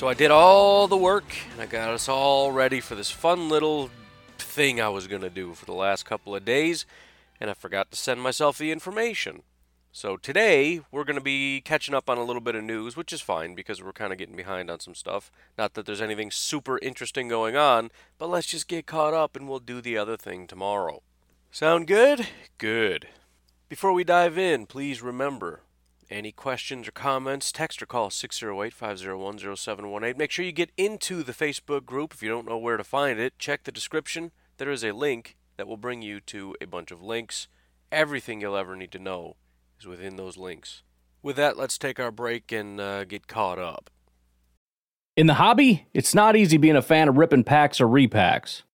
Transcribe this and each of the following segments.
So I did all the work, and I got us all ready for this fun little thing I was going to do for the last couple of days, and I forgot to send myself the information. So today we're going to be catching up on a little bit of news, which is fine because we're kind of getting behind on some stuff. Not that there's anything super interesting going on, but let's just get caught up and we'll do the other thing tomorrow. Sound good? Good. Before we dive in, please remember any questions or comments, text or call 608 501 0718. Make sure you get into the Facebook group. If you don't know where to find it, check the description. There is a link that will bring you to a bunch of links. Everything you'll ever need to know is within those links. With that, let's take our break and uh, get caught up. In the hobby, it's not easy being a fan of ripping packs or repacks.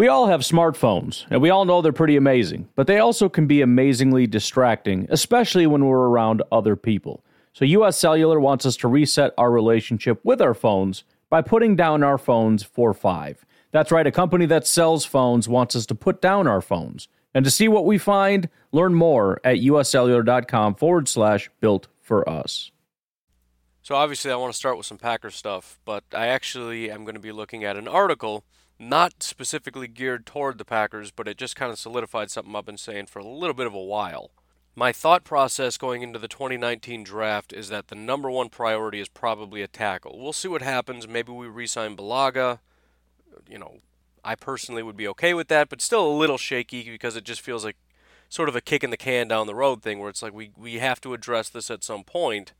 We all have smartphones, and we all know they're pretty amazing, but they also can be amazingly distracting, especially when we're around other people. So US Cellular wants us to reset our relationship with our phones by putting down our phones for five. That's right, a company that sells phones wants us to put down our phones. And to see what we find, learn more at uscellular.com forward slash built for us. So, obviously, I want to start with some Packer stuff, but I actually am going to be looking at an article not specifically geared toward the Packers, but it just kind of solidified something I've been saying for a little bit of a while. My thought process going into the 2019 draft is that the number one priority is probably a tackle. We'll see what happens. Maybe we re sign Bulaga. You know, I personally would be okay with that, but still a little shaky because it just feels like sort of a kick in the can down the road thing where it's like we, we have to address this at some point.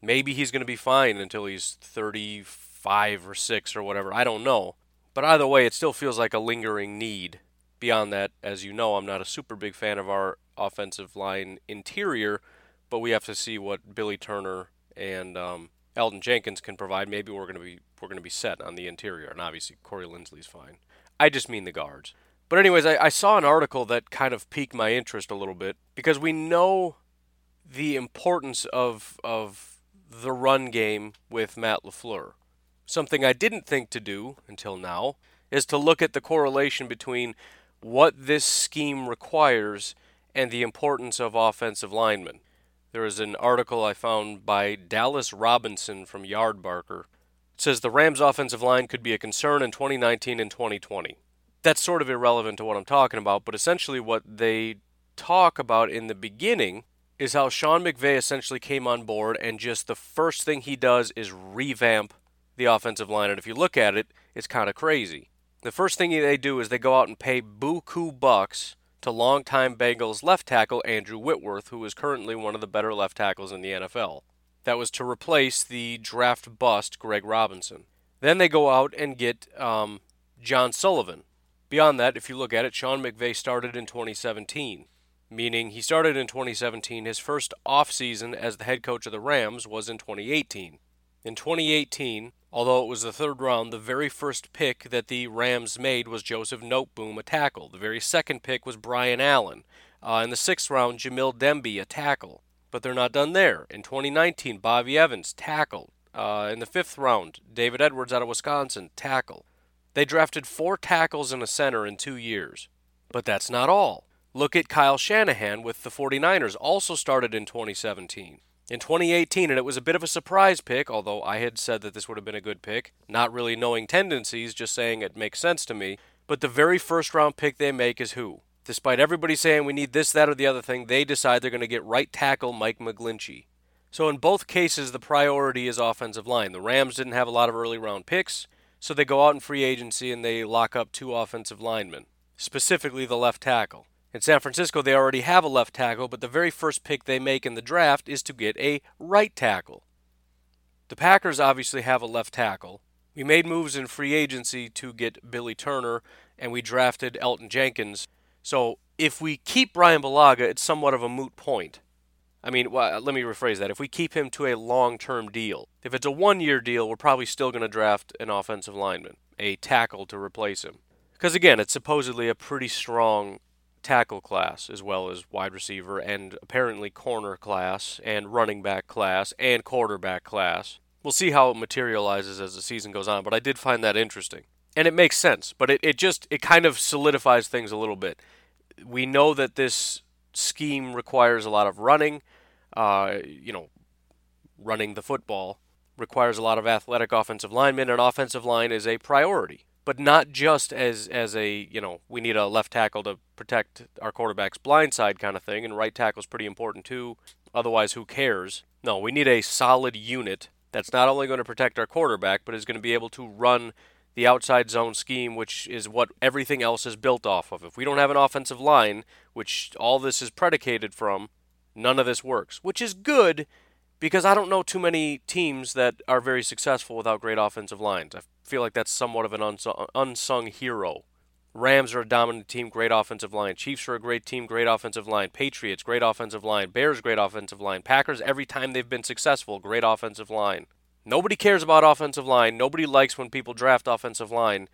Maybe he's going to be fine until he's 35 or 6 or whatever. I don't know. But either way, it still feels like a lingering need. Beyond that, as you know, I'm not a super big fan of our offensive line interior, but we have to see what Billy Turner and um, Elgton Jenkins can provide. Maybe we're going to be we're going to be set on the interior, and obviously Corey Linsley's fine. I just mean the guards. But anyways, I, I saw an article that kind of piqued my interest a little bit because we know the importance of of the run game with Matt LaFleur. Something I didn't think to do until now is to look at the correlation between what this scheme requires and the importance of offensive linemen. There is an article I found by Dallas Robinson from Yardbarker It says the Rams' offensive line could be a concern in 2019 and 2020. That's sort of irrelevant to what I'm talking about, but essentially what they talk about in the beginning is how Sean McVay essentially came on board and just the first thing he does is revamp the offensive line. And if you look at it, it's kind of crazy. The first thing they do is they go out and pay buku bucks to longtime Bengals left tackle Andrew Whitworth, who is currently one of the better left tackles in the NFL that was to replace the draft bust Greg Robinson. Then they go out and get um, John Sullivan. Beyond that, if you look at it, Sean McVay started in 2017, meaning he started in 2017. His first offseason as the head coach of the Rams was in 2018. In 2018, although it was the third round, the very first pick that the Rams made was Joseph Noteboom, a tackle. The very second pick was Brian Allen. Uh, in the sixth round, Jamil Demby, a tackle. But they're not done there. In 2019, Bobby Evans, tackle. Uh, in the fifth round, David Edwards out of Wisconsin, tackle. They drafted four tackles and a center in two years. But that's not all. Look at Kyle Shanahan with the 49ers, also started in 2017. In 2018, and it was a bit of a surprise pick, although I had said that this would have been a good pick, not really knowing tendencies, just saying it makes sense to me. But the very first round pick they make is who? Despite everybody saying we need this, that, or the other thing, they decide they're going to get right tackle Mike McGlinchey. So in both cases, the priority is offensive line. The Rams didn't have a lot of early round picks, so they go out in free agency and they lock up two offensive linemen, specifically the left tackle. In San Francisco, they already have a left tackle, but the very first pick they make in the draft is to get a right tackle. The Packers obviously have a left tackle. We made moves in free agency to get Billy Turner, and we drafted Elgton Jenkins. So if we keep Brian Bulaga, it's somewhat of a moot point. I mean, well, let me rephrase that. If we keep him to a long term deal, if it's a one year deal, we're probably still going to draft an offensive lineman, a tackle to replace him. Because again, it's supposedly a pretty strong tackle class as well as wide receiver and apparently corner class and running back class and quarterback class. We'll see how it materializes as the season goes on, but I did find that interesting. And it makes sense, but it, it just it kind of solidifies things a little bit. We know that this scheme requires a lot of running, uh, you know, running the football requires a lot of athletic offensive linemen, and offensive line is a priority but not just as as a you know we need a left tackle to protect our quarterback's blind side kind of thing, and right tackle is pretty important too. Otherwise, who cares? No, we need a solid unit that's not only going to protect our quarterback, but is going to be able to run the outside zone scheme, which is what everything else is built off of. If we don't have an offensive line, which all this is predicated from, none of this works, which is good because I don't know too many teams that are very successful without great offensive lines. I feel like that's somewhat of an unsung, hero. Rams are a dominant team, great offensive line. Chiefs are a great team, great offensive line. Patriots, great offensive line. Bears, great offensive line. Packers, every time they've been successful, great offensive line. Nobody cares about offensive line. Nobody likes when people draft offensive line.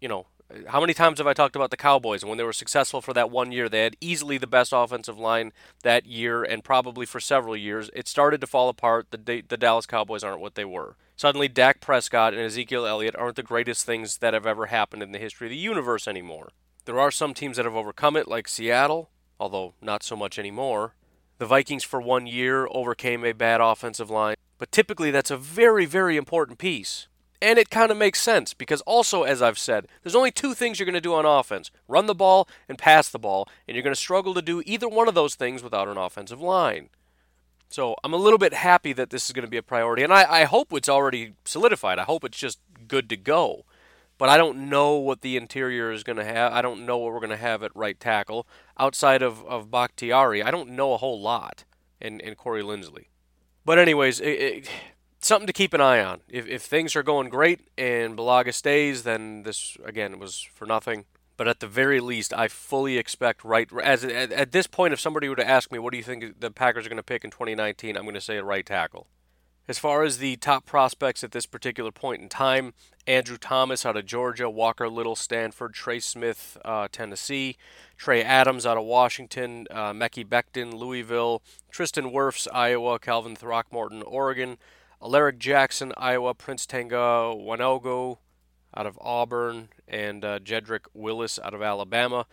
You know, how many times have I talked about the Cowboys? And when they were successful for that one year, they had easily the best offensive line that year and probably for several years. It started to fall apart. The, the Dallas Cowboys aren't what they were. Suddenly, Dak Prescott and Ezekiel Elliott aren't the greatest things that have ever happened in the history of the universe anymore. There are some teams that have overcome it, like Seattle, although not so much anymore. The Vikings, for one year, overcame a bad offensive line. But typically, that's a very, very important piece. And it kind of makes sense because also, as I've said, there's only two things you're going to do on offense run the ball and pass the ball, and you're going to struggle to do either one of those things without an offensive line. So I'm a little bit happy that this is going to be a priority, and I, I hope it's already solidified. I hope it's just good to go. But I don't know what the interior is going to have. I don't know what we're going to have at right tackle. Outside of, of Bakhtiari, I don't know a whole lot and, in Corey Linsley. But, anyways, it, it, something to keep an eye on. If, if things are going great and Bulaga stays, then this again was for nothing. But at the very least, I fully expect right as at, at this point, if somebody were to ask me, what do you think the Packers are going to pick in 2019, I'm going to say a right tackle. As far as the top prospects at this particular point in time, Andrew Thomas out of Georgia, Walker Little, Stanford, Trey Smith, uh, Tennessee, Trey Adams out of Washington, uh, Mekhi Becton, Louisville, Tristan Wirfs, Iowa, Calvin Throckmorton, Oregon, Alaric Jackson, Iowa, Prince Tega Wanogho out of Auburn, and uh, Jedrick Willis out of Alabama.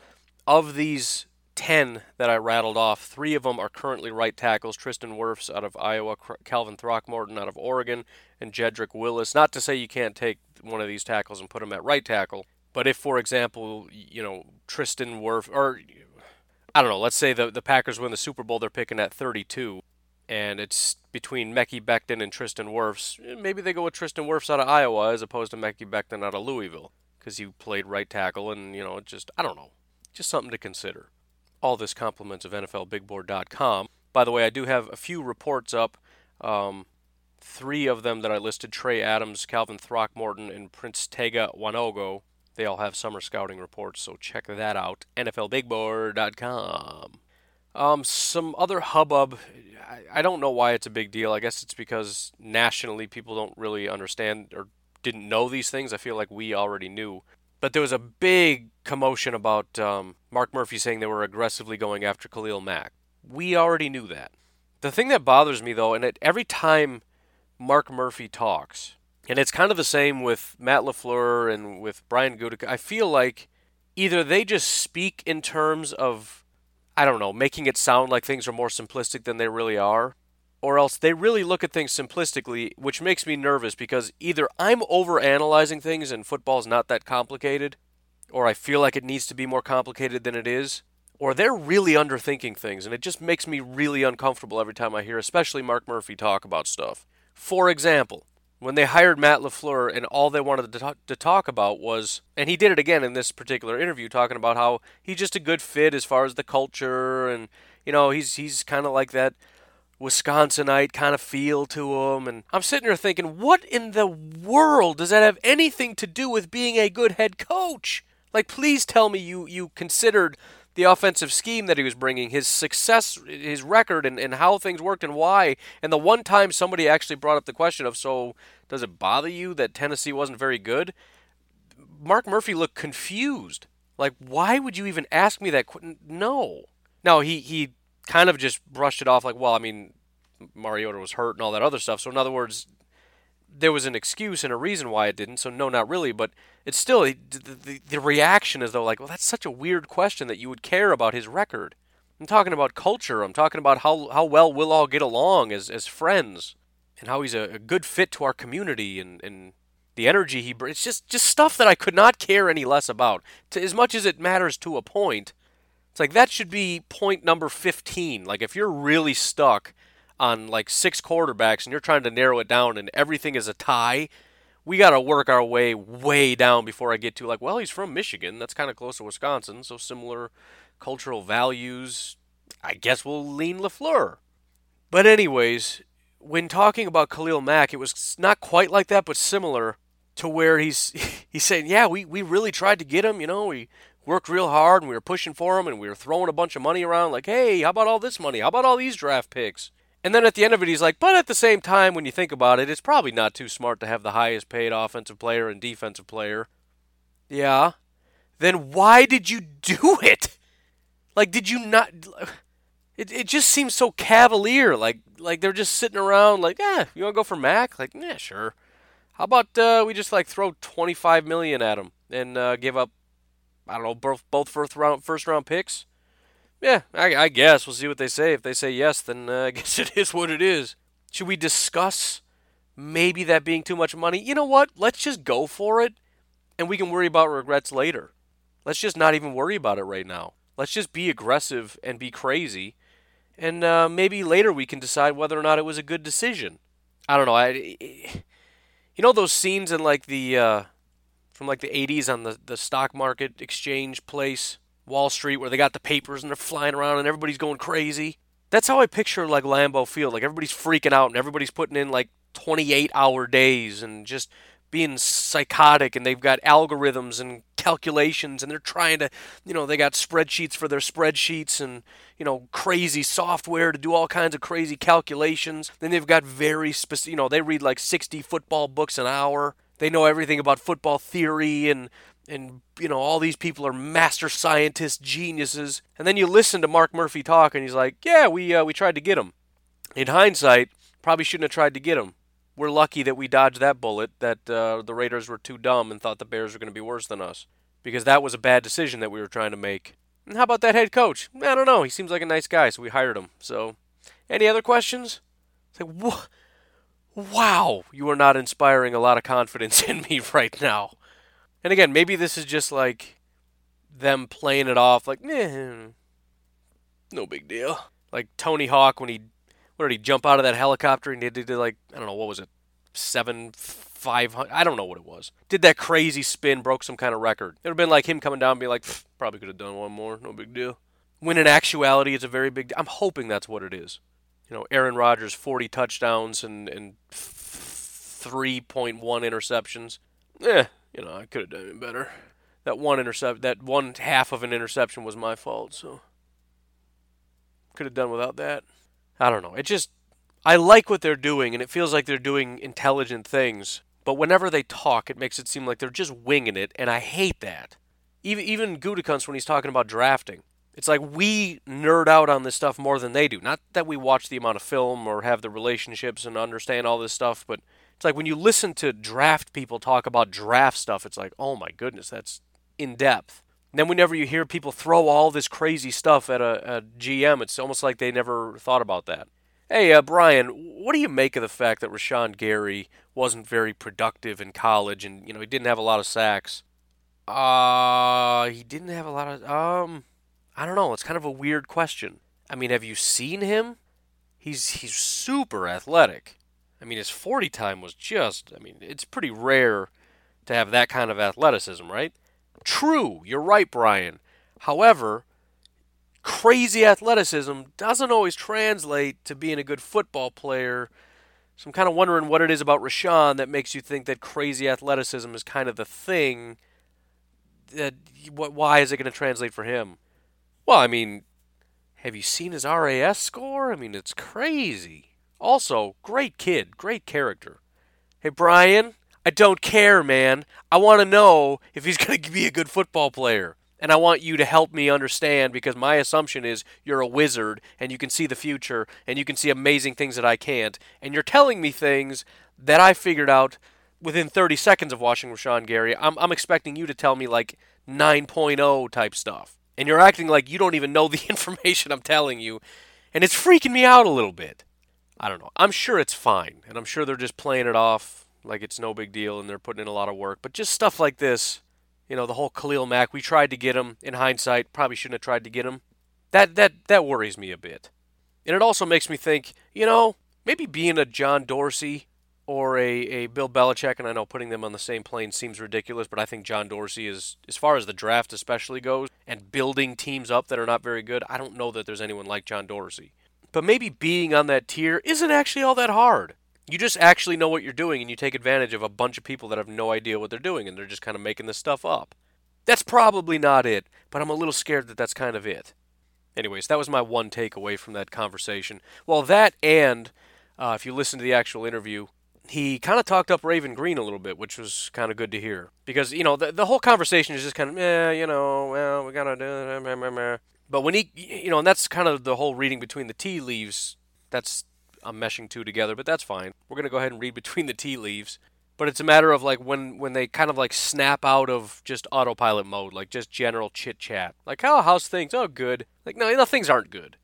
Of these 10 that I rattled off, three of them are currently right tackles Tristan Wirfs out of Iowa, Calvin Throckmorton out of Oregon, and Jedrick Willis. Not to say you can't take one of these tackles and put him at right tackle, but if, for example, you know, Tristan Wirfs, or I don't know, let's say the, the Packers win the Super Bowl, they're picking at 32 and it's between Mekhi Becton and Tristan Wirfs. Maybe they go with Tristan Wirfs out of Iowa as opposed to Mekhi Becton out of Louisville because he played right tackle, and you know, just I don't know, just something to consider. All this compliments of NFLBigBoard.com. By the way, I do have a few reports up. Um, three of them that I listed: Trey Adams, Calvin Throckmorton, and Prince Tega Wanogho. They all have summer scouting reports, so check that out. NFLBigBoard.com. Um, some other hubbub. I, I don't know why it's a big deal. I guess it's because nationally people don't really understand or didn't know these things. I feel like we already knew. But there was a big commotion about um, Mark Murphy saying they were aggressively going after Khalil Mack. We already knew that. The thing that bothers me, though, and it, every time Mark Murphy talks. And it's kind of the same with Matt LaFleur and with Brian Gutekunst. I feel like either they just speak in terms of, I don't know, making it sound like things are more simplistic than they really are, or else they really look at things simplistically, which makes me nervous because either I'm overanalyzing things and football's not that complicated, or I feel like it needs to be more complicated than it is, or they're really underthinking things, and it just makes me really uncomfortable every time I hear, especially Mark Murphy talk about stuff. For example, when they hired Matt LaFleur and all they wanted to talk, to talk about was, and he did it again in this particular interview, talking about how he's just a good fit as far as the culture, and you know he's he's kind of like that Wisconsinite kind of feel to him. And I'm sitting there thinking, what in the world does that have anything to do with being a good head coach? Like, please tell me you you considered the offensive scheme that he was bringing, his success, his record, and, and how things worked and why. And the one time somebody actually brought up the question of, so does it bother you that Tennessee wasn't very good? Mark Murphy looked confused. Like, why would you even ask me that? No. No, he, he kind of just brushed it off like, well, I mean, Mariota was hurt and all that other stuff. So, in other words, there was an excuse and a reason why it didn't. So no, not really, but it's still the, the, the reaction is though like, well, that's such a weird question that you would care about his record. I'm talking about culture. I'm talking about how how well we'll all get along as as friends, and how he's a, a good fit to our community and and the energy he brings. It's just just stuff that I could not care any less about. To, as much as it matters to a point, it's like that should be point number 15. Like if you're really stuck on like six quarterbacks and you're trying to narrow it down and everything is a tie, we got to work our way way down before I get to like, well, he's from Michigan. That's kind of close to Wisconsin, so similar cultural values. I guess we'll lean LaFleur. But anyways, when talking about Khalil Mack, it was not quite like that, but similar to where he's he's saying, yeah, we, we really tried to get him. You know, we worked real hard and we were pushing for him and we were throwing a bunch of money around. Like, hey, how about all this money? How about all these draft picks? And then at the end of it, he's like, but at the same time, when you think about it, it's probably not too smart to have the highest paid offensive player and defensive player. Yeah. Then why did you do it? Like, did you not? It, it just seems so cavalier. Like, like they're just sitting around, like, yeah, you want to go for Mack? Like, yeah, sure. How about uh, we just like throw 25 million at him and uh, give up, I don't know, both both first round first round picks? Yeah, I, I, guess we'll see what they say. If they say yes, then uh, I guess it is what it is. Should we discuss maybe that being too much money? You know what? Let's just go for it, and we can worry about regrets later. Let's just not even worry about it right now. Let's just be aggressive and be crazy, and uh, maybe later we can decide whether or not it was a good decision. I don't know. I, you know those scenes in like the uh, from like the 80s on the the stock market exchange place Wall Street where they got the papers and they're flying around and everybody's going crazy. That's how I picture like Lambeau Field. Like everybody's freaking out and everybody's putting in like 28 hour days and just being psychotic and they've got algorithms and calculations and they're trying to you know they got spreadsheets for their spreadsheets and you know crazy software to do all kinds of crazy calculations then they've got very specific you know they read like 60 football books an hour they know everything about football theory and and you know all these people are master scientists geniuses. And then you listen to mark murphy talk and he's like yeah we uh, we tried to get him. In hindsight probably shouldn't have tried to get him. We're lucky that we dodged that bullet that uh, the raiders were too dumb and thought the bears were going to be worse than us because that was a bad decision that we were trying to make. And how about that head coach? I don't know. He seems like a nice guy so we hired him. So any other questions? It's like wh- wow you are not inspiring a lot of confidence in me right now and again, maybe this is just like them playing it off like, eh, no big deal. Like Tony Hawk when he, where did he jump out of that helicopter and he did, like, I don't know, what was it, seven, five hundred, I don't know what it was. Did that crazy spin, broke some kind of record. It would have been like him coming down and like, probably could have done one more, no big deal. When in actuality, it's a very big, I'm hoping that's what it is. You know, Aaron Rodgers, 40 touchdowns and, and 3.1 interceptions. Eh, you know, I could have done it better. That one intercept, that one half of an interception was my fault, so could have done without that. I don't know. It just I like what they're doing and it feels like they're doing intelligent things, but whenever they talk, it makes it seem like they're just winging it and I hate that. Even even Gutekunst when he's talking about drafting. It's like we nerd out on this stuff more than they do. Not that we watch the amount of film or have the relationships and understand all this stuff, but it's like when you listen to draft people talk about draft stuff, it's like, oh my goodness, that's in depth. And then whenever you hear people throw all this crazy stuff at a, a GM, it's almost like they never thought about that. Hey, uh, Brian, what do you make of the fact that Rashan Gary wasn't very productive in college, and you know he didn't have a lot of sacks? Uh, he didn't have a lot of um. I don't know. It's kind of a weird question. I mean, have you seen him? He's he's super athletic. I mean, his 40 time was just. I mean, it's pretty rare to have that kind of athleticism, right? True, you're right, Brian. However, crazy athleticism doesn't always translate to being a good football player. So I'm kind of wondering what it is about Rashan that makes you think that crazy athleticism is kind of the thing. That what? why is it going to translate for him? Well, I mean, have you seen his RAS score? I mean, it's crazy. Also, great kid, great character. Hey, Brian, I don't care, man. I want to know if he's going to be a good football player. And I want you to help me understand because my assumption is you're a wizard and you can see the future and you can see amazing things that I can't. And you're telling me things that I figured out within 30 seconds of watching Rashan Gary. I'm, I'm expecting you to tell me like 9.0 type stuff and you're acting like you don't even know the information I'm telling you, and it's freaking me out a little bit. I don't know. I'm sure it's fine, and I'm sure they're just playing it off like it's no big deal and they're putting in a lot of work. But just stuff like this, you know, the whole Khalil Mack, we tried to get him. In hindsight, probably shouldn't have tried to get him. That that that worries me a bit. And it also makes me think, you know, maybe being a John Dorsey or a, a Bill Belichick, and I know putting them on the same plane seems ridiculous, but I think John Dorsey is, as far as the draft especially goes, and building teams up that are not very good, I don't know that there's anyone like John Dorsey. But maybe being on that tier isn't actually all that hard. You just actually know what you're doing, and you take advantage of a bunch of people that have no idea what they're doing, and they're just kind of making this stuff up. That's probably not it, but I'm a little scared that that's kind of it. Anyways, that was my one takeaway from that conversation. Well, that and uh, if you listen to the actual interview, he kind of talked up Raven Greene a little bit, which was kind of good to hear. Because, you know, the, the whole conversation is just kind of, eh, you know, well, we got to do it. But when he, you know, and that's kind of the whole reading between the tea leaves. That's, I'm meshing two together, but that's fine. We're going to go ahead and read between the tea leaves. But it's a matter of like when, when they kind of like snap out of just autopilot mode, like just general chit chat. Like, oh, how's things? Oh, good. Like, no, no, things aren't good.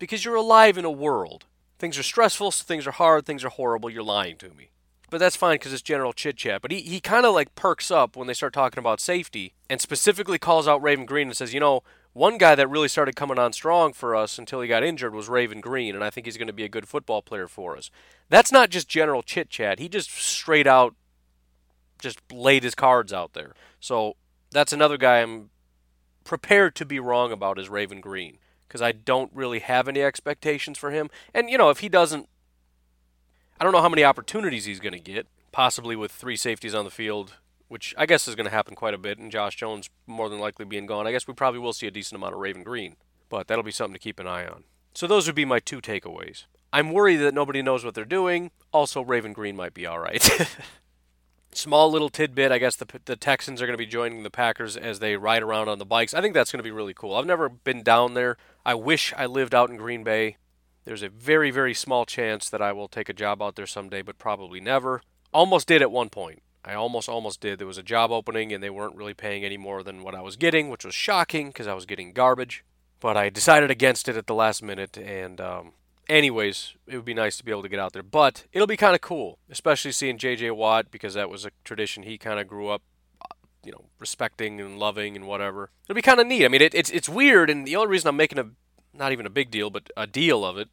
Because you're alive in a world Things are stressful, things are hard, things are horrible, you're lying to me. But that's fine because it's general chit chat. But he, he kind of like perks up when they start talking about safety and specifically calls out Raven Greene and says, you know, one guy that really started coming on strong for us until he got injured was Raven Greene, and I think he's going to be a good football player for us. That's not just general chit chat. He just straight out just laid his cards out there. So that's another guy I'm prepared to be wrong about is Raven Greene because I don't really have any expectations for him. And, you know, if he doesn't, I don't know how many opportunities he's going to get, possibly with three safeties on the field, which I guess is going to happen quite a bit, and Josh Jones more than likely being gone. I guess we probably will see a decent amount of Raven Greene. but that'll be something to keep an eye on. So those would be my two takeaways. I'm worried that nobody knows what they're doing. Also, Raven Green might be all right. Small little tidbit. I guess the the Texans are going to be joining the Packers as they ride around on the bikes. I think that's going to be really cool. I've never been down there. I wish I lived out in Green Bay. There's a very very small chance that I will take a job out there someday, but probably never. Almost did at one point. I almost almost did. There was a job opening and they weren't really paying any more than what I was getting, which was shocking because I was getting garbage. But I decided against it at the last minute and um, anyways, it would be nice to be able to get out there. But it'll be kind of cool, especially seeing J.J. Watt because that was a tradition he kind of grew up, you know, respecting and loving and whatever. It'll be kind of neat. I mean, it, it's it's weird, and the only reason I'm making a not even a big deal, but a deal of it,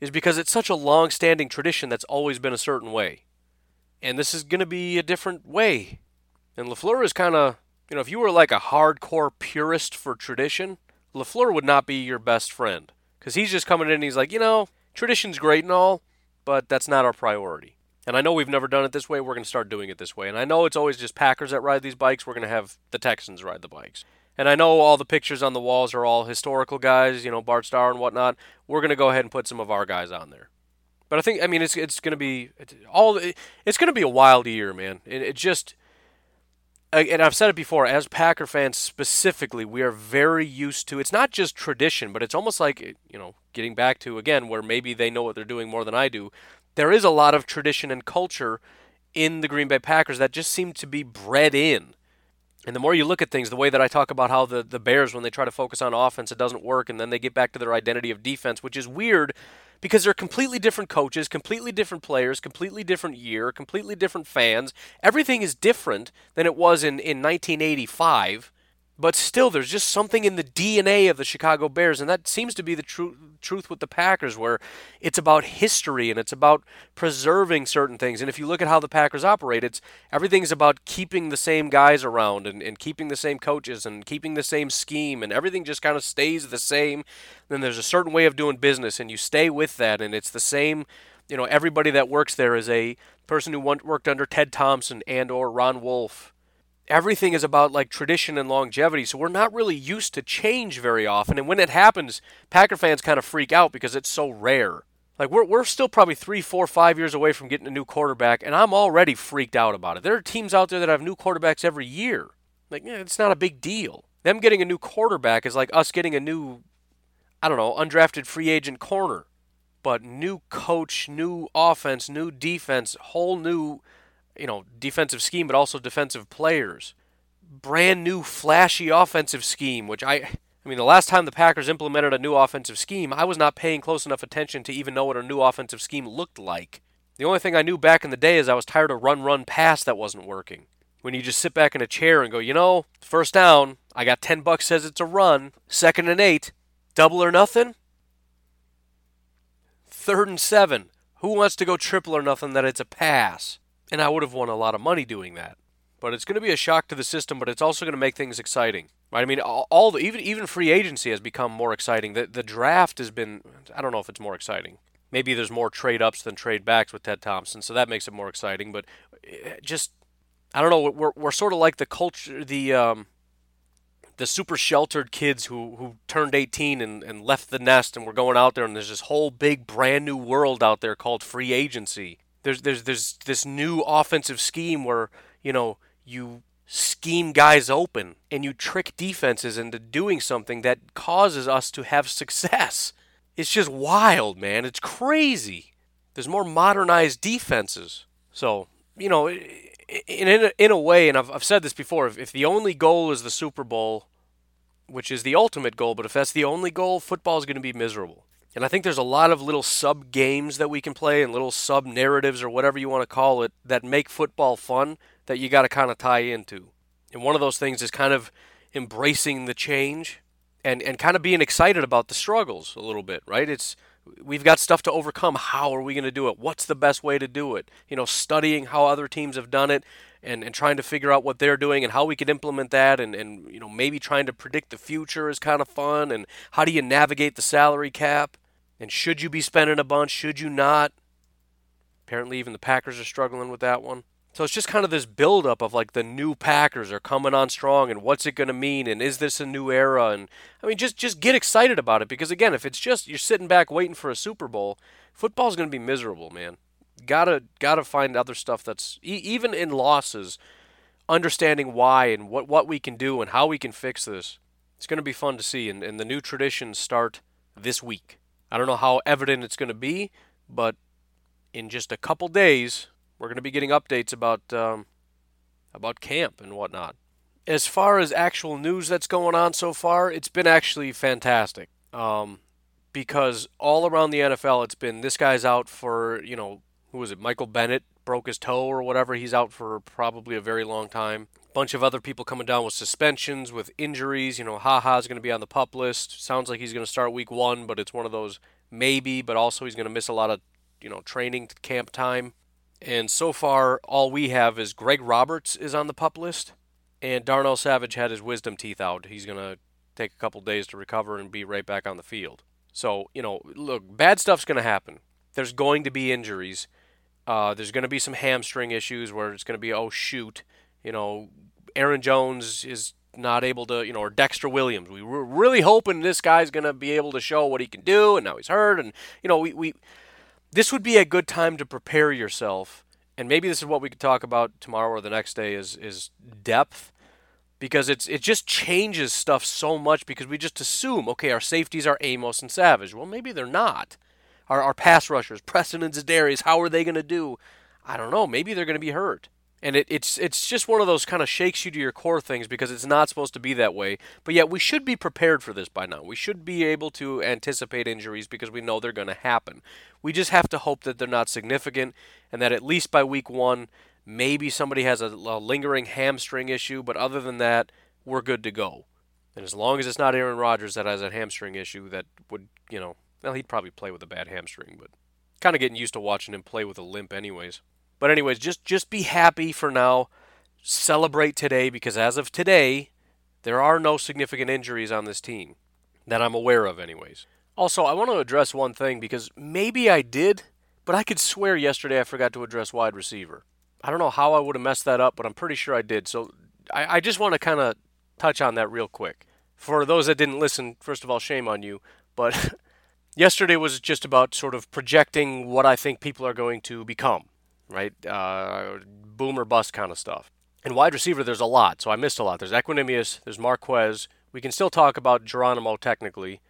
is because it's such a long-standing tradition that's always been a certain way, and this is going to be a different way. And Lafleur is kind of, you know, if you were like a hardcore purist for tradition, Lafleur would not be your best friend because he's just coming in and he's like, you know, tradition's great and all, but that's not our priority. And I know we've never done it this way. We're going to start doing it this way. And I know it's always just Packers that ride these bikes. We're going to have the Texans ride the bikes. And I know all the pictures on the walls are all historical guys, you know, Bart Starr and whatnot. We're going to go ahead and put some of our guys on there. But I think, I mean, it's it's going to be it's all it's going to be a wild year, man. It, it just and I've said it before, as Packer fans specifically, we are very used to. It's not just tradition, but it's almost like you know, getting back to again where maybe they know what they're doing more than I do. There is a lot of tradition and culture in the Green Bay Packers that just seem to be bred in. And the more you look at things, the way that I talk about how the, the Bears, when they try to focus on offense, it doesn't work, and then they get back to their identity of defense, which is weird because they're completely different coaches, completely different players, completely different year, completely different fans. Everything is different than it was in, in 1985. But still, there's just something in the DNA of the Chicago Bears, and that seems to be the tr- truth with the Packers, where it's about history and it's about preserving certain things. And if you look at how the Packers operate, it's everything's about keeping the same guys around and, and keeping the same coaches and keeping the same scheme, and everything just kind of stays the same. Then there's a certain way of doing business, and you stay with that, and it's the same. You know, everybody that works there is a person who worked under Ted Thompson and or Ron Wolf everything is about like tradition and longevity. So we're not really used to change very often. And when it happens, Packer fans kind of freak out because it's so rare. Like we're we're still probably three, four, five years away from getting a new quarterback, and I'm already freaked out about it. There are teams out there that have new quarterbacks every year. Like, yeah, it's not a big deal. Them getting a new quarterback is like us getting a new, I don't know, undrafted free agent corner. But new coach, new offense, new defense, whole new you know, defensive scheme, but also defensive players. Brand new flashy offensive scheme, which I I mean, the last time the Packers implemented a new offensive scheme, I was not paying close enough attention to even know what a new offensive scheme looked like. The only thing I knew back in the day is I was tired of run run pass that wasn't working. When you just sit back in a chair and go, you know, first down, I got 10 bucks says it's a run, second and 8, double or nothing. Third and 7, who wants to go triple or nothing that it's a pass? And I would have won a lot of money doing that. But it's going to be a shock to the system, but it's also going to make things exciting. Right? I mean, all, the even even free agency has become more exciting. The the draft has been I don't know if it's more exciting. Maybe there's more trade ups than trade backs with Ted Thompson, so that makes it more exciting. But eh, just I don't know. We're we're sort of like the culture the um, the super sheltered kids who, who turned 18 and, and left the nest and we're going out there and there's this whole big brand new world out there called free agency there's there's there's this new offensive scheme where you know you scheme guys open and you trick defenses into doing something that causes us to have success. It's just wild, man. It's crazy. There's more modernized defenses. So, you know, in, in, a, in a way, and I've, I've said this before, if, if the only goal is the Super Bowl, which is the ultimate goal, but if that's the only goal, football is going to be miserable. And I think there's a lot of little sub games that we can play and little sub narratives or whatever you want to call it that make football fun that you got to kind of tie into. And one of those things is kind of embracing the change and, and kind of being excited about the struggles a little bit, right? It's we've got stuff to overcome. How are we going to do it? What's the best way to do it? You know, studying how other teams have done it and, and trying to figure out what they're doing and how we can implement that and, and you know maybe trying to predict the future is kind of fun and how do you navigate the salary cap and should you be spending a bunch? Should you not? Apparently, even the Packers are struggling with that one. So it's just kind of this buildup of like the new Packers are coming on strong, and what's it going to mean, and is this a new era? And I mean, just just get excited about it because again, if it's just you're sitting back waiting for a Super Bowl, football's going to be miserable, man. Gotta gotta find other stuff that's e- even in losses, understanding why and what what we can do and how we can fix this. It's going to be fun to see, and, and the new traditions start this week. I don't know how evident it's going to be, but in just a couple days, we're going to be getting updates about um, about camp and whatnot. As far as actual news that's going on so far, it's been actually fantastic. Um, because all around the NFL, it's been this guy's out for you know who was it? Michael Bennett broke his toe or whatever. He's out for probably a very long time bunch of other people coming down with suspensions, with injuries. You know, is going to be on the pup list. Sounds like he's going to start week one, but it's one of those maybe, but also he's going to miss a lot of, you know, training camp time. And so far, all we have is Greg Roberts is on the pup list, and Darnell Savage had his wisdom teeth out. He's going to take a couple days to recover and be right back on the field. So, you know, look, bad stuff's going to happen. There's going to be injuries. Uh, there's going to be some hamstring issues where it's going to be, oh, shoot, you know, Aaron Jones is not able to, you know, or Dexter Williams. We were really hoping this guy's going to be able to show what he can do, and now he's hurt. And, you know, we, we this would be a good time to prepare yourself and maybe this is what we could talk about tomorrow or the next day is is depth because it's it just changes stuff so much because we just assume okay our safeties are Amos and Savage. Well, maybe they're not. Our our pass rushers, Preston and Za'Darius, how are they going to do? I don't know. Maybe they're going to be hurt. And it, it's it's just one of those kind of shakes you to your core things because it's not supposed to be that way. But yet we should be prepared for this by now. We should be able to anticipate injuries because we know they're going to happen. We just have to hope that they're not significant and that at least by week one, maybe somebody has a, a lingering hamstring issue. But other than that, we're good to go. And as long as it's not Aaron Rodgers that has a hamstring issue that would, you know, well, he'd probably play with a bad hamstring, but kind of getting used to watching him play with a limp, anyways. But anyways, just just be happy for now. Celebrate today because as of today, there are no significant injuries on this team that I'm aware of anyways. Also, I want to address one thing because maybe I did, but I could swear yesterday I forgot to address wide receiver. I don't know how I would have messed that up, but I'm pretty sure I did. So I, I just want to kind of touch on that real quick. For those that didn't listen, first of all, shame on you. But yesterday was just about sort of projecting what I think people are going to become right? Uh, boom or bust kind of stuff. And wide receiver, there's a lot, so I missed a lot. There's Equanimeous, there's Marquez. We can still talk about Geronimo technically.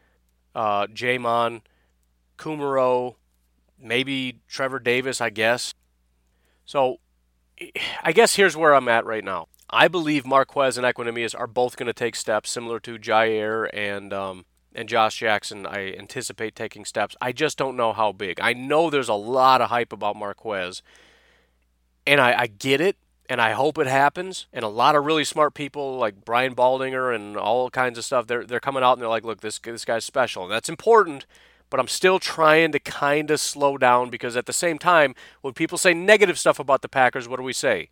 Uh, J'Mon, Kumerow, maybe Trevor Davis, I guess. So I guess here's where I'm at right now. I believe Marquez and Equanimeous are both going to take steps similar to Jair and um, and Josh Jackson. I anticipate taking steps. I just don't know how big. I know there's a lot of hype about Marquez, and I, I get it, and I hope it happens. And a lot of really smart people like Brian Baldinger and all kinds of stuff, they're they're coming out and they're like, look, this this guy's special, and that's important. But I'm still trying to kind of slow down because at the same time, when people say negative stuff about the Packers, what do we say?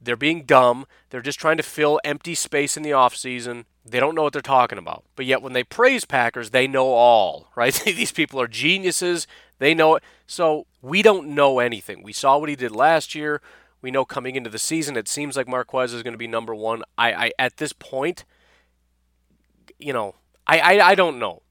They're being dumb. They're just trying to fill empty space in the offseason. They don't know what they're talking about. But yet, when they praise Packers, they know all, right? These people are geniuses. They know it. So we don't know anything. We saw what he did last year. We know coming into the season, it seems like Marquez is going to be number one. I, I at this point, you know, I, I, I don't know.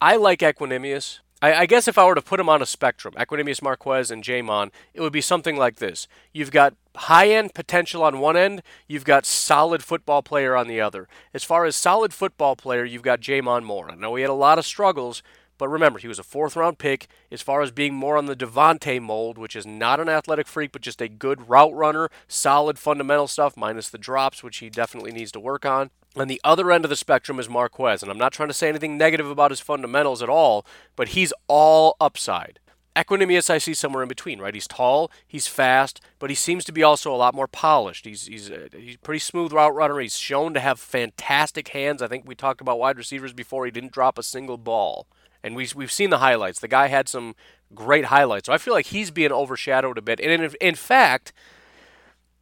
I like Equanimeous. I, I, guess if I were to put them on a spectrum, Equanimeous Marquez and J'Mon, it would be something like this. You've got high end potential on one end, you've got solid football player on the other. As far as solid football player, you've got J'Mon Moore. I know he had a lot of struggles, but remember, he was a fourth round pick. As far as being more on the Davante mold, which is not an athletic freak, but just a good route runner, solid fundamental stuff, minus the drops, which he definitely needs to work on. On the other end of the spectrum is Marquez, and I'm not trying to say anything negative about his fundamentals at all, but he's all upside. Equanimeous, I see somewhere in between, right? He's tall, he's fast, but he seems to be also a lot more polished. He's he's uh, he's pretty smooth route runner. He's shown to have fantastic hands. I think we talked about wide receivers before. He didn't drop a single ball, and we we've seen the highlights. The guy had some great highlights. So I feel like he's being overshadowed a bit. And in, in fact,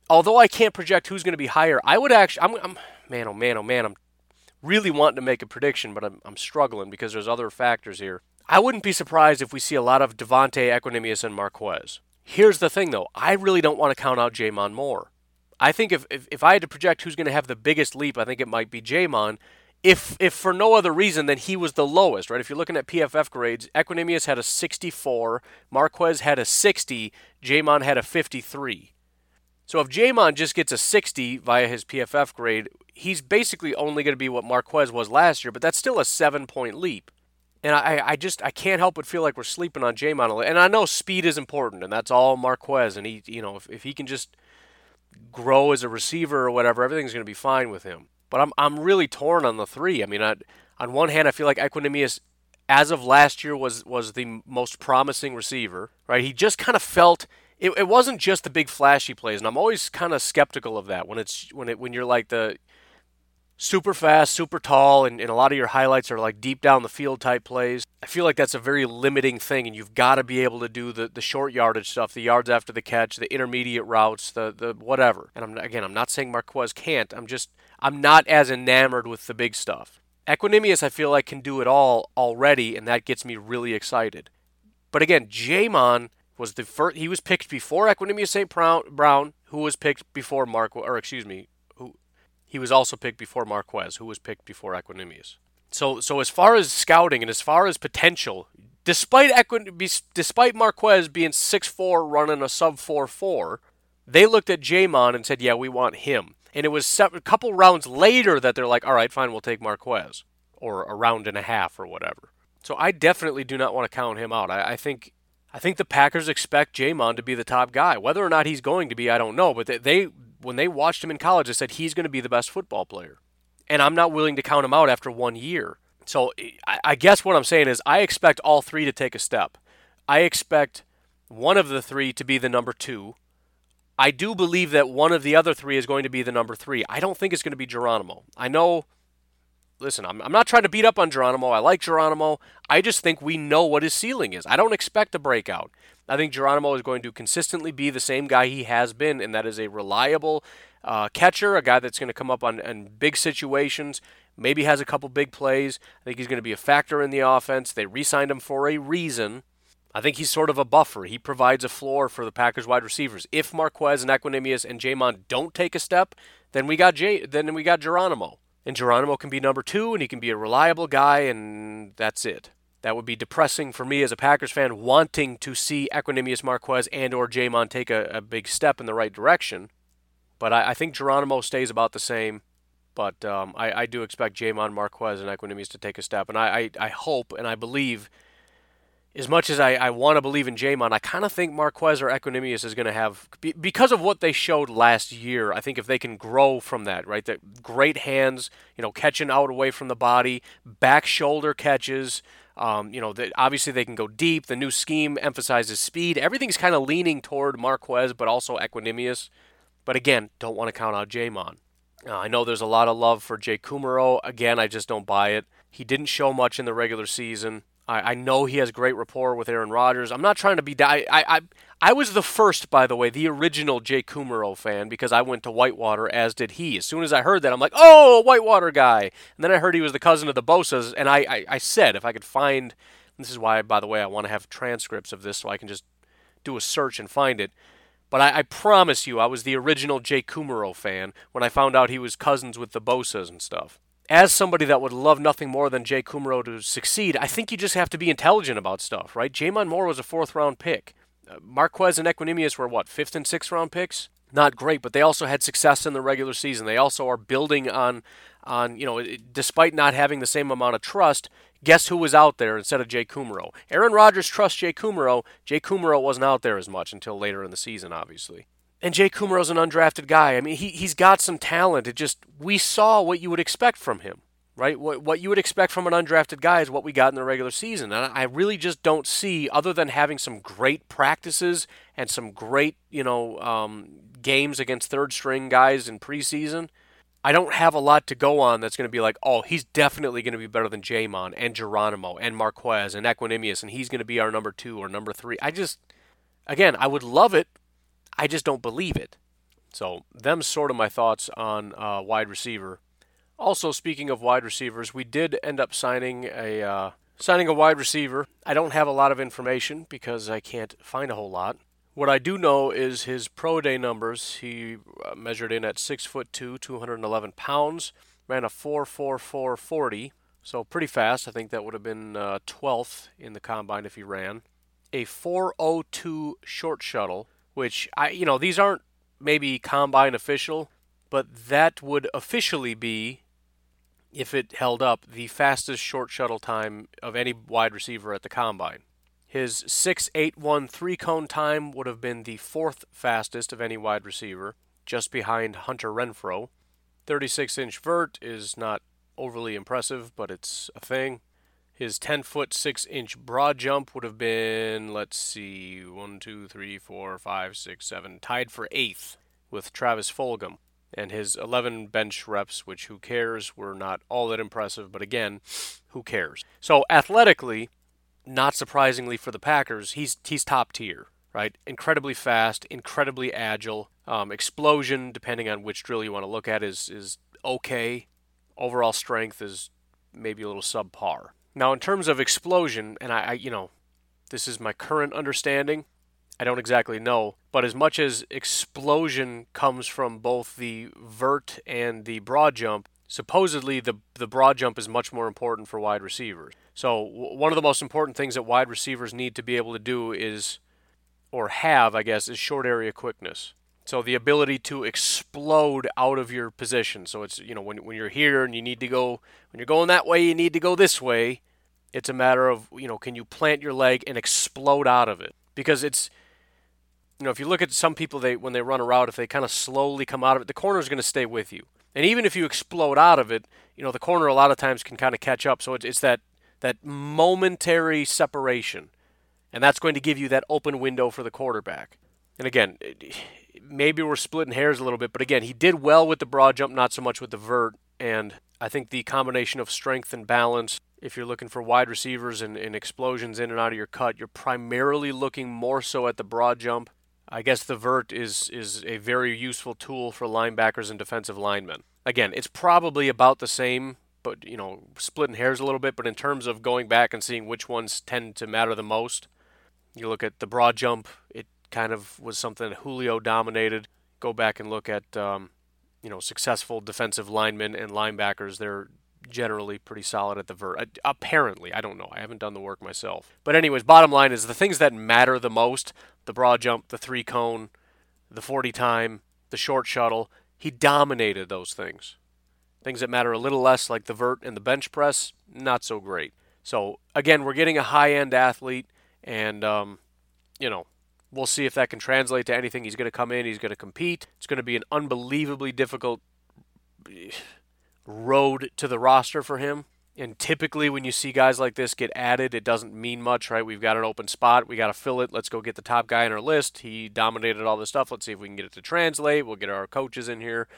although I can't project who's going to be higher, I would actually I'm, I'm man, oh man, oh man, I'm really wanting to make a prediction, but I'm, I'm struggling because there's other factors here. I wouldn't be surprised if we see a lot of Davante, Equanimeous, and Marquez. Here's the thing, though. I really don't want to count out J'Mon Moore. I think if, if, if I had to project who's going to have the biggest leap, I think it might be J'Mon. If, if for no other reason than he was the lowest, right? If you're looking at PFF grades, Equanimeous had a 64, Marquez had a 60, J'Mon had a 53. So if J'Mon just gets a 60 via his PFF grade, he's basically only going to be what Marquez was last year, but that's still a seven point leap. And I, I just I can't help but feel like we're sleeping on J'Mon. And I know speed is important, and that's all Marquez. And he, you know, if, if he can just grow as a receiver or whatever, everything's going to be fine with him. But I'm I'm really torn on the three. I mean, I, on one hand, I feel like Equanimeous, as of last year, was was the most promising receiver. Right? He just kind of felt it, it wasn't just the big flashy plays, and I'm always kind of skeptical of that when it's when it when you're like the super fast, super tall, and, and a lot of your highlights are like deep down the field type plays. I feel like that's a very limiting thing, and you've got to be able to do the, the short yardage stuff, the yards after the catch, the intermediate routes, the the whatever. And I'm again, I'm not saying Marquez can't. I'm just I'm not as enamored with the big stuff. Equanimeous, I feel like can do it all already, and that gets me really excited. But again, J'Mon was the first. He was picked before Equanimeous St. Brown, who was picked before Mark, or excuse me, who he was also picked before Marquez, who was picked before Equanimeous. So, so as far as scouting and as far as potential, despite Equin, despite Marquez being six four, running a sub four four, They looked at J'Mon and said, "Yeah, we want him." And it was a couple rounds later that they're like, "All right, fine, we'll take Marquez," or a round and a half or whatever. So I definitely do not want to count him out. I, I think I think the Packers expect J'Mon to be the top guy. Whether or not he's going to be, I don't know. But they, they when they watched him in college, they said he's going to be the best football player. And I'm not willing to count him out after one year. So I, I guess what I'm saying is I expect all three to take a step. I expect one of the three to be the number two. I do believe that one of the other three is going to be the number three. I don't think it's going to be Geronimo. I know listen, I'm, I'm not trying to beat up on Geronimo. I like Geronimo. I just think we know what his ceiling is. I don't expect a breakout. I think Geronimo is going to consistently be the same guy he has been, and that is a reliable uh, catcher, a guy that's going to come up on, on big situations, maybe has a couple big plays. I think he's going to be a factor in the offense. They re signed him for a reason. I think he's sort of a buffer. He provides a floor for the Packers wide receivers. If Marquez and Equanimeous and J'Mon don't take a step, then we got J- then we got Geronimo and Geronimo can be number two, and he can be a reliable guy, and that's it. That would be depressing for me as a Packers fan, wanting to see Equanimeous Marquez and or J'Mon take a, a, big step in the right direction. But I, I, think Geronimo stays about the same. But um, I, I, do expect J'Mon Marquez and Equanimeous to take a step, and I, I hope and I believe – as much as I, I want to believe in J'Mon, I kind of think Marquez or Equanimeous is going to have because of what they showed last year. I think if they can grow from that, right, that great hands, you know, catching out away from the body, back shoulder catches. Um, you know, that obviously they can go deep. The new scheme emphasizes speed. Everything's kind of leaning toward Marquez, but also Equanimeous. But again, don't want to count out J'Mon. Uh, I know there's a lot of love for Jake Kumerow. Again, I just don't buy it. He didn't show much in the regular season. I, I know he has great rapport with Aaron Rodgers. I'm not trying to be. I, I, I was the first, by the way, the original Jake Kumerow fan because I went to Whitewater, as did he. As soon as I heard that, I'm like, oh, Whitewater guy. And then I heard he was the cousin of the Bosa's, and I, I, I said if I could find. This is why, by the way, I want to have transcripts of this so I can just do a search and find it. But I, I, promise you, I was the original Jake Kumerow fan when I found out he was cousins with the Bosa's and stuff as somebody that would love nothing more than Jake Kumerow to succeed, I think you just have to be intelligent about stuff, right? J'Mon Moore was a fourth round pick. Uh, Marquez and Equanimeous were what, fifth and sixth round picks? Not great, but they also had success in the regular season. They also are building on, on you know, despite not having the same amount of trust. Guess who was out there instead of Jake Kumerow? Aaron Rodgers trusts Jake Kumerow. Jake Kumerow wasn't out there as much until later in the season, obviously. And Jake Kumerow's an undrafted guy. I mean, he, he's got some talent. It just, we saw what you would expect from him, right? What, what you would expect from an undrafted guy is what we got in the regular season. And I really just don't see, other than having some great practices and some great, you know, um, games against third string guys in preseason, I don't have a lot to go on that's going to be like, oh, he's definitely going to be better than J'Mon and Geronimo and Marquez and Equanimeous, and he's going to be our number two or number three. I just, again, I would love it I just don't believe it. So, them sort of my thoughts on uh, wide receiver. Also, speaking of wide receivers, we did end up signing a uh, signing a wide receiver. I don't have a lot of information because I can't find a whole lot. What I do know is his pro day numbers. He uh, measured in at six foot two, 211 pounds, ran a 4.4440, so pretty fast. I think that would have been uh, 12th uh, in the combine if he ran. A 402 short shuttle, which I you know these aren't maybe combine official, but that would officially be if it held up the fastest short shuttle time of any wide receiver at the combine. His 6.81 three cone time would have been the fourth fastest of any wide receiver, just behind Hunter Renfrow. 36 inch vert is not overly impressive, but it's a thing. His 10 foot 6 inch broad jump would have been, let's see, 1, 2, 3, 4, 5, 6, 7, tied for eighth with Travis Fulgham. And his 11 bench reps, which who cares, were not all that impressive, but again, who cares? So athletically, not surprisingly for the Packers, he's, he's top tier, right? Incredibly fast, incredibly agile. Um, explosion, depending on which drill you want to look at, is, is okay. Overall strength is maybe a little subpar. Now, in terms of explosion, and I, I, you know, this is my current understanding. I don't exactly know, but as much as explosion comes from both the vert and the broad jump, supposedly the the broad jump is much more important for wide receivers. So w- one of the most important things that wide receivers need to be able to do is, or have, I guess, is short area quickness. So the ability to explode out of your position. So it's you know when when you're here and you need to go when you're going that way, you need to go this way. It's a matter of you know can you plant your leg and explode out of it? Because it's you know if you look at some people they when they run a route if they kind of slowly come out of it the corner is going to stay with you. And even if you explode out of it you know the corner a lot of times can kind of catch up. So it's, it's that that momentary separation. And that's going to give you that open window for the quarterback. And again maybe we're splitting hairs a little bit, but again, he did well with the broad jump, not so much with the vert. And I think the combination of strength and balance, if you're looking for wide receivers and, and explosions in and out of your cut, you're primarily looking more so at the broad jump. I guess the vert is is a very useful tool for linebackers and defensive linemen. Again, it's probably about the same, but you know, splitting hairs a little bit. But in terms of going back and seeing which ones tend to matter the most, you look at the broad jump. It kind of was something Julio dominated. Go back and look at um, you know successful defensive linemen and linebackers. They're generally pretty solid at the vert. Apparently, I don't know. I haven't done the work myself. But anyways, bottom line is the things that matter the most: the broad jump, the three cone, the 40 time, the short shuttle. He dominated those things. Things that matter a little less, like the vert and the bench press, not so great. So again, we're getting a high-end athlete, and um, you know We'll see if that can translate to anything. He's going to come in, he's going to compete. It's going to be an unbelievably difficult road to the roster for him. And typically, when you see guys like this get added, it doesn't mean much, right? We've got an open spot. We got to fill it. Let's go get the top guy on our list. He dominated all this stuff. Let's see if we can get it to translate. We'll get our coaches in here.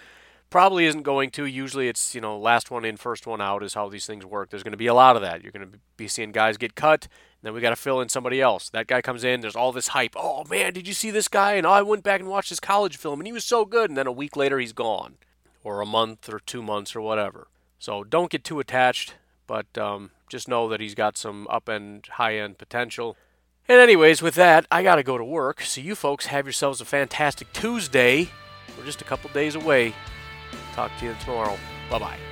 Probably isn't going to. Usually, it's, you know, last one in, first one out is how these things work. There's going to be a lot of that. You're going to be seeing guys get cut. Then we got to fill in somebody else. That guy comes in. There's all this hype. Oh man, did you see this guy? And oh, I went back and watched his college film, and he was so good. And then a week later, he's gone, or a month, or two months, or whatever. So don't get too attached, but um, just know that he's got some up end, high end potential. And anyways, with that, I got to go to work. So you folks have yourselves a fantastic Tuesday. We're just a couple days away. Talk to you tomorrow. Bye bye.